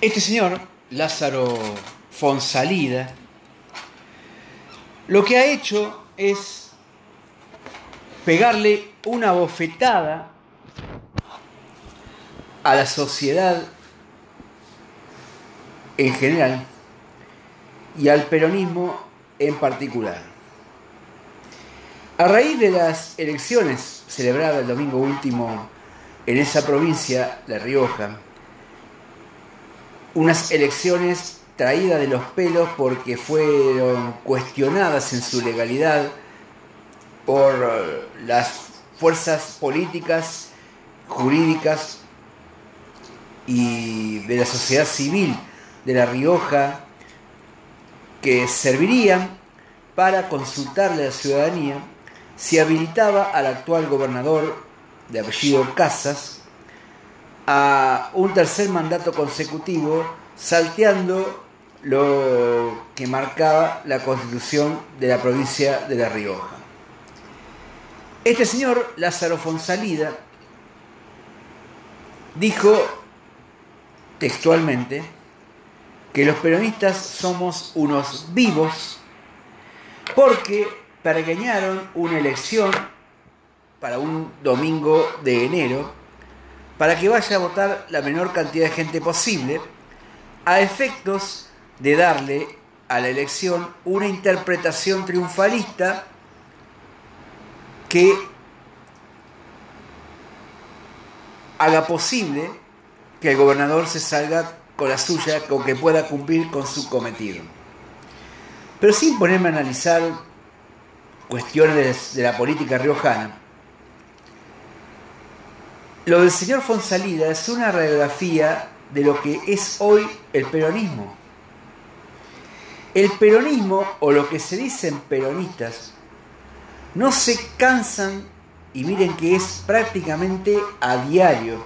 Este señor, Lázaro Fonsalida, lo que ha hecho es pegarle una bofetada a la sociedad en general y al peronismo en particular. A raíz de las elecciones celebradas el domingo último en esa provincia, La Rioja, unas elecciones traídas de los pelos porque fueron cuestionadas en su legalidad por eh, las fuerzas políticas, jurídicas y de la sociedad civil de La Rioja que servirían para consultarle a la ciudadanía si habilitaba al actual gobernador de apellido Casas a un tercer mandato consecutivo, salteando lo que marcaba la constitución de la provincia de La Rioja. Este señor, Lázaro Fonsalida, dijo textualmente que los peronistas somos unos vivos porque pergeñaron una elección para un domingo de enero para que vaya a votar la menor cantidad de gente posible, a efectos de darle a la elección una interpretación triunfalista que haga posible que el gobernador se salga con la suya, con que pueda cumplir con su cometido. Pero sin ponerme a analizar cuestiones de la política riojana, lo del señor Fonsalida es una radiografía de lo que es hoy el peronismo. El peronismo, o lo que se dicen peronistas, no se cansan, y miren que es prácticamente a diario,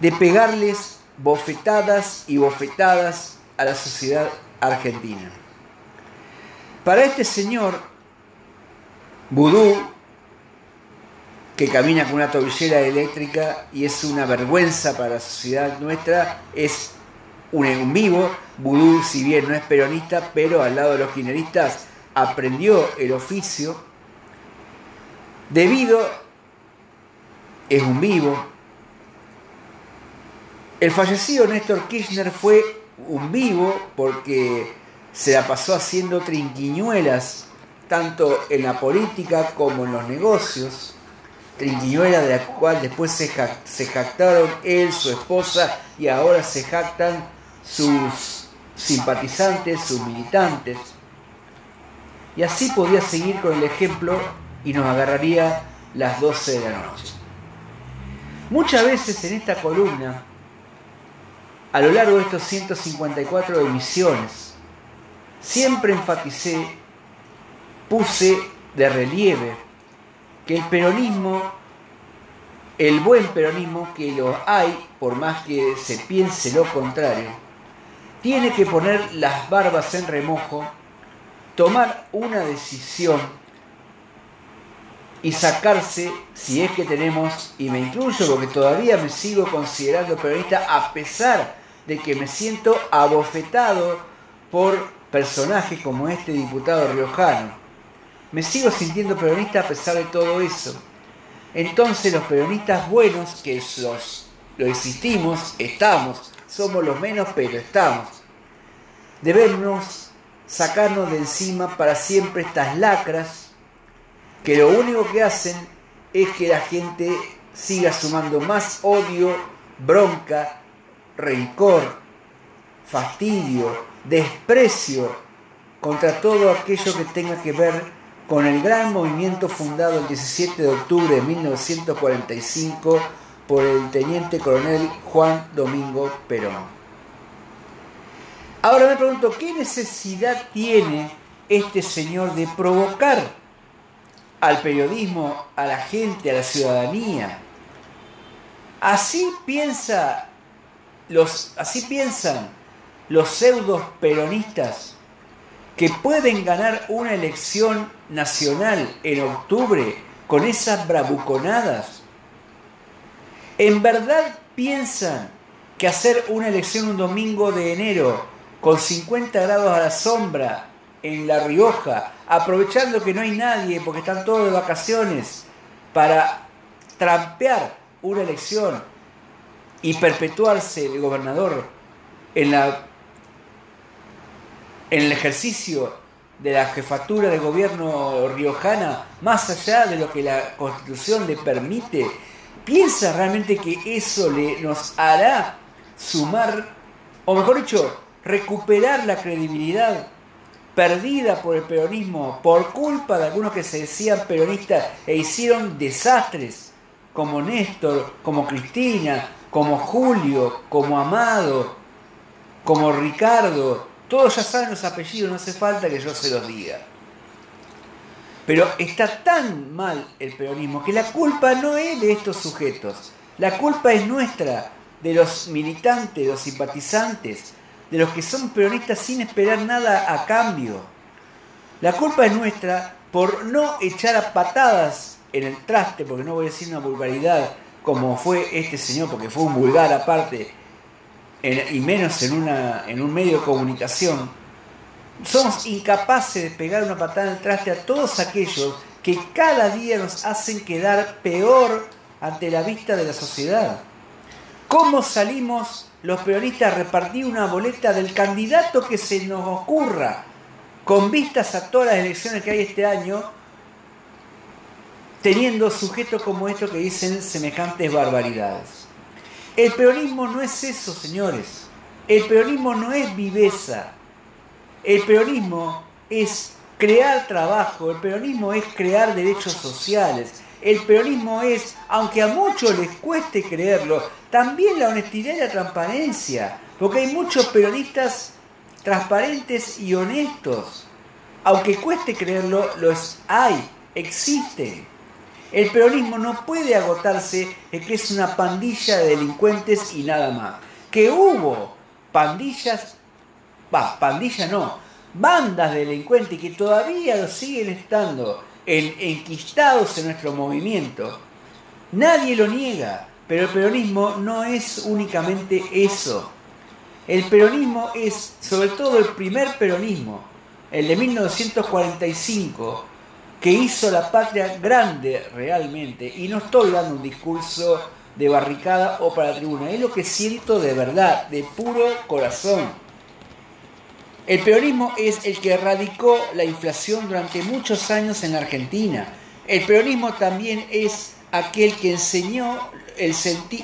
de pegarles bofetadas y bofetadas a la sociedad argentina. Para este señor, Vudú que camina con una tobillera eléctrica y es una vergüenza para la sociedad nuestra, es un vivo. Vudú, si bien no es peronista, pero al lado de los kirchneristas aprendió el oficio. Debido, es un vivo. El fallecido Néstor Kirchner fue un vivo porque se la pasó haciendo trinquiñuelas, tanto en la política como en los negocios trinquiñuela de la cual después se, se jactaron él, su esposa y ahora se jactan sus simpatizantes, sus militantes. Y así podía seguir con el ejemplo y nos agarraría las 12 de la noche. Muchas veces en esta columna, a lo largo de estos 154 emisiones, siempre enfaticé, puse de relieve que el peronismo, el buen peronismo, que lo hay, por más que se piense lo contrario, tiene que poner las barbas en remojo, tomar una decisión y sacarse, si es que tenemos, y me incluyo porque todavía me sigo considerando peronista a pesar de que me siento abofetado por personajes como este diputado riojano, me sigo sintiendo peronista a pesar de todo eso. Entonces los peronistas buenos, que los, lo existimos, estamos, somos los menos, pero estamos. Debemos sacarnos de encima para siempre estas lacras que lo único que hacen es que la gente siga sumando más odio, bronca, rencor, fastidio, desprecio contra todo aquello que tenga que ver con el gran movimiento fundado el 17 de octubre de 1945 por el teniente coronel Juan Domingo Perón. Ahora me pregunto, ¿qué necesidad tiene este señor de provocar al periodismo, a la gente, a la ciudadanía? Así piensa los, así piensan los pseudos peronistas que pueden ganar una elección nacional en octubre con esas bravuconadas? ¿En verdad piensan que hacer una elección un domingo de enero con 50 grados a la sombra en La Rioja, aprovechando que no hay nadie porque están todos de vacaciones, para trampear una elección y perpetuarse el gobernador en, la, en el ejercicio de la jefatura de gobierno riojana, más allá de lo que la constitución le permite, ¿piensa realmente que eso le, nos hará sumar, o mejor dicho, recuperar la credibilidad perdida por el peronismo por culpa de algunos que se decían peronistas e hicieron desastres, como Néstor, como Cristina, como Julio, como Amado, como Ricardo, todos ya saben los apellidos, no hace falta que yo se los diga. Pero está tan mal el peronismo que la culpa no es de estos sujetos, la culpa es nuestra, de los militantes, de los simpatizantes, de los que son peronistas sin esperar nada a cambio. La culpa es nuestra por no echar a patadas en el traste, porque no voy a decir una vulgaridad como fue este señor, porque fue un vulgar aparte, y menos en, una, en un medio de comunicación. Somos incapaces de pegar una patada en el traste a todos aquellos que cada día nos hacen quedar peor ante la vista de la sociedad. ¿Cómo salimos los peronistas a repartir una boleta del candidato que se nos ocurra, con vistas a todas las elecciones que hay este año, teniendo sujetos como estos que dicen semejantes barbaridades? El peronismo no es eso, señores. El peronismo no es viveza. El peronismo es crear trabajo, el peronismo es crear derechos sociales, el peronismo es, aunque a muchos les cueste creerlo, también la honestidad y la transparencia, porque hay muchos peronistas transparentes y honestos. Aunque cueste creerlo, los hay, existen. El peronismo no puede agotarse en que es una pandilla de delincuentes y nada más. Que hubo pandillas, va, pandilla no, bandas de delincuentes que todavía siguen estando en, enquistados en nuestro movimiento. Nadie lo niega, pero el peronismo no es únicamente eso. El peronismo es sobre todo el primer peronismo, el de 1945, que hizo la patria grande realmente. Y no estoy dando un discurso de barricada o para la tribuna, es lo que siento de verdad, de puro corazón. El peronismo es el que erradicó la inflación durante muchos años en la Argentina. El peronismo también es aquel que enseñó el,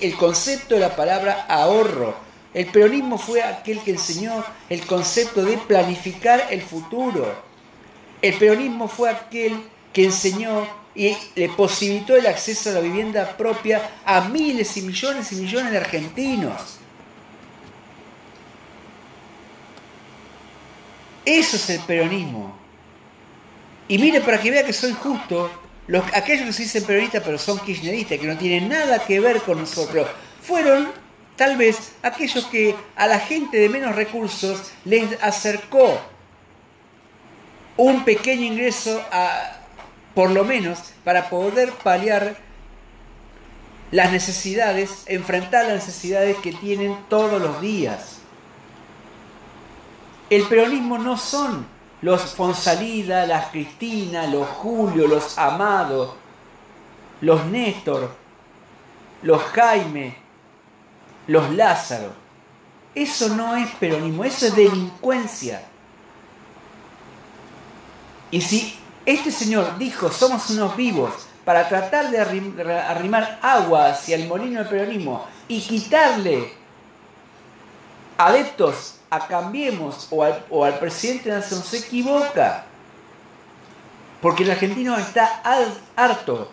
el concepto de la palabra ahorro. El peronismo fue aquel que enseñó el concepto de planificar el futuro. El peronismo fue aquel que enseñó y le posibilitó el acceso a la vivienda propia a miles y millones y millones de argentinos. Eso es el peronismo. Y mire, para que vea que soy justo, los, aquellos que se dicen peronistas pero son kirchneristas, que no tienen nada que ver con nosotros, fueron tal vez aquellos que a la gente de menos recursos les acercó un pequeño ingreso a, por lo menos para poder paliar las necesidades, enfrentar las necesidades que tienen todos los días. El peronismo no son los Fonsalida, las Cristina, los Julio, los Amado, los Néstor, los Jaime, los Lázaro. Eso no es peronismo, eso es delincuencia. Y si este señor dijo, somos unos vivos, para tratar de arrimar agua hacia el molino del peronismo y quitarle adeptos a Cambiemos o al, o al presidente Nación se equivoca. Porque el argentino está harto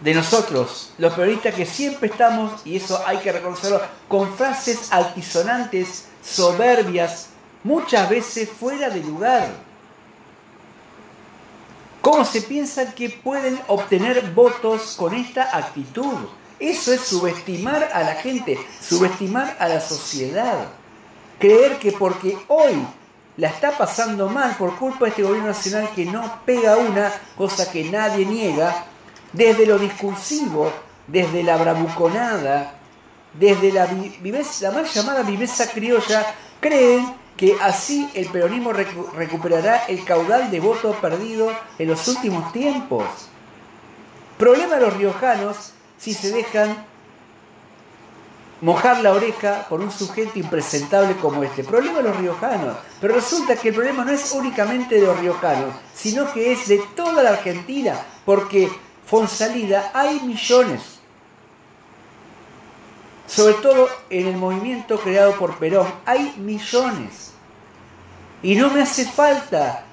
de nosotros, los periodistas que siempre estamos, y eso hay que reconocerlo, con frases altisonantes, soberbias, muchas veces fuera de lugar. ¿Cómo se piensa que pueden obtener votos con esta actitud? Eso es subestimar a la gente, subestimar a la sociedad. Creer que porque hoy la está pasando mal por culpa de este gobierno nacional que no pega una, cosa que nadie niega, desde lo discursivo, desde la bravuconada, desde la, la mal llamada viveza criolla, creen que así el peronismo recuperará el caudal de votos perdido en los últimos tiempos. Problema de los riojanos si se dejan mojar la oreja por un sujeto impresentable como este. Problema de los riojanos. Pero resulta que el problema no es únicamente de los riojanos, sino que es de toda la Argentina, porque Fonsalida hay millones. Sobre todo en el movimiento creado por Perón, hay millones. Y no me hace falta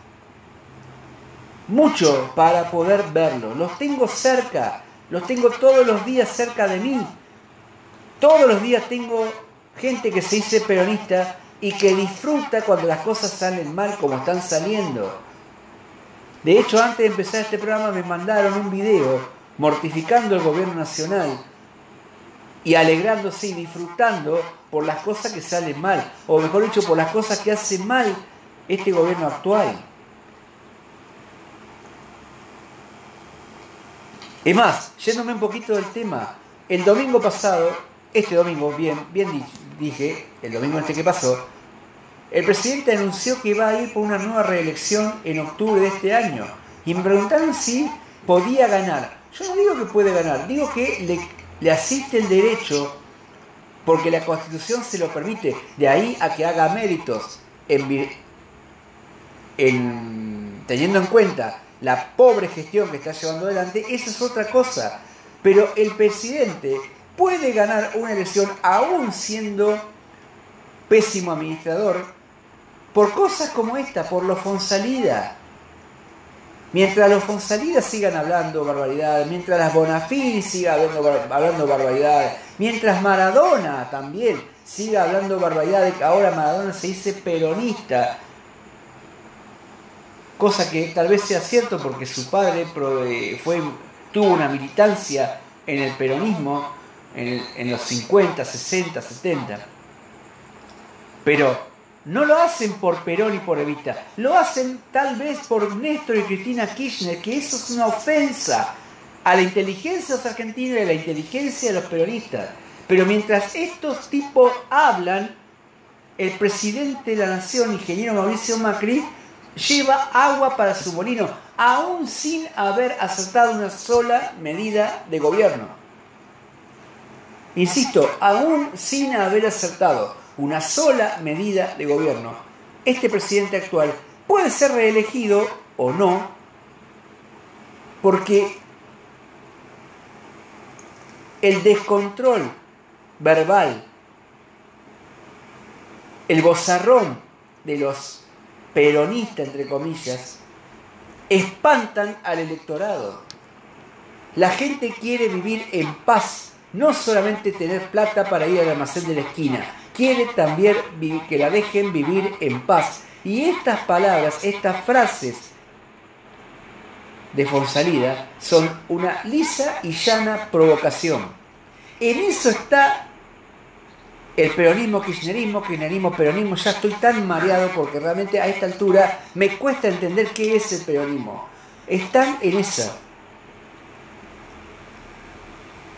mucho para poder verlo. Los tengo cerca, los tengo todos los días cerca de mí. Todos los días tengo gente que se dice peronista y que disfruta cuando las cosas salen mal como están saliendo. De hecho, antes de empezar este programa me mandaron un video mortificando al gobierno nacional y alegrándose y disfrutando por las cosas que salen mal, o mejor dicho, por las cosas que hace mal este gobierno actual. Es más, yéndome un poquito del tema, el domingo pasado, este domingo, bien, bien dije, el domingo este que pasó, el presidente anunció que va a ir por una nueva reelección en octubre de este año. Y me preguntaron si podía ganar. Yo no digo que puede ganar, digo que le, le asiste el derecho porque la constitución se lo permite. De ahí a que haga méritos en, en, teniendo en cuenta la pobre gestión que está llevando adelante, esa es otra cosa. Pero el presidente puede ganar una elección aún siendo pésimo administrador por cosas como esta, por lo Fonsalida. Mientras los Fonsalidas sigan hablando barbaridades, mientras las Bonafini sigan hablando, hablando barbaridades, mientras Maradona también siga hablando barbaridades, ahora Maradona se dice peronista, cosa que tal vez sea cierto porque su padre fue, tuvo una militancia en el peronismo en, los 50, 60, 70. Pero no lo hacen por Perón y por Evita, lo hacen tal vez por Néstor y Cristina Kirchner, que eso es una ofensa a la inteligencia de los argentinos y a la inteligencia de los peronistas. Pero mientras estos tipos hablan, el presidente de la nación, ingeniero Mauricio Macri, lleva agua para su molino, aún sin haber aceptado una sola medida de gobierno. Insisto, aún sin haber acertado una sola medida de gobierno, este presidente actual puede ser reelegido o no, porque el descontrol verbal, el bozarrón de los peronista, entre comillas, espantan al electorado. La gente quiere vivir en paz, no solamente tener plata para ir al almacén de la esquina, quiere también que la dejen vivir en paz. Y estas palabras, estas frases de Fonsalida son una lisa y llana provocación. En eso está el peronismo, kirchnerismo, kirchnerismo, peronismo, ya estoy tan mareado porque realmente a esta altura me cuesta entender qué es el peronismo. Están en esa,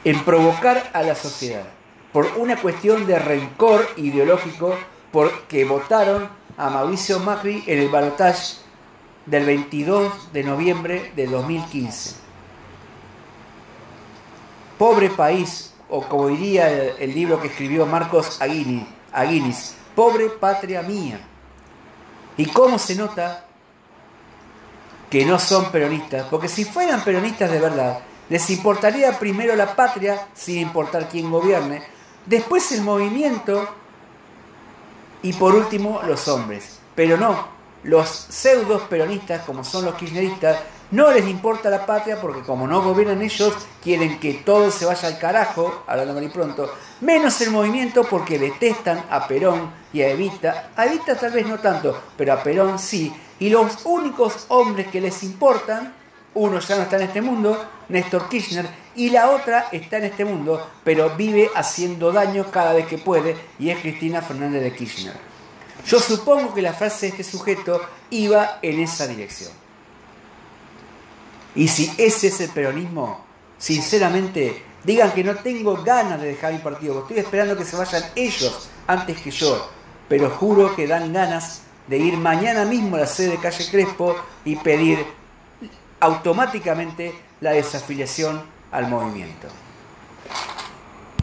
en provocar a la sociedad, por una cuestión de rencor ideológico, porque votaron a Mauricio Macri en el balotaje del 22 de noviembre de 2015. Pobre país, o como diría el, libro que escribió Marcos Aguinis, pobre patria mía. ¿Y cómo se nota que no son peronistas? Porque si fueran peronistas de verdad, les importaría primero la patria, sin importar quién gobierne, después el movimiento y por último los hombres. Pero no, los pseudos peronistas, como son los kirchneristas, no les importa la patria porque como no gobiernan ellos, quieren que todo se vaya al carajo, hablando mal y pronto, menos el movimiento porque detestan a Perón y a Evita. A Evita tal vez no tanto, pero a Perón sí. Y los únicos hombres que les importan, uno ya no está en este mundo, Néstor Kirchner, y la otra está en este mundo, pero vive haciendo daño cada vez que puede, y es Cristina Fernández de Kirchner. Yo supongo que la frase de este sujeto iba en esa dirección. Y si ese es el peronismo, sinceramente Digan que no tengo ganas de dejar mi partido, estoy esperando que se vayan ellos antes que yo. Pero juro que dan ganas de ir mañana mismo a la sede de Calle Crespo y pedir automáticamente la desafiliación al movimiento.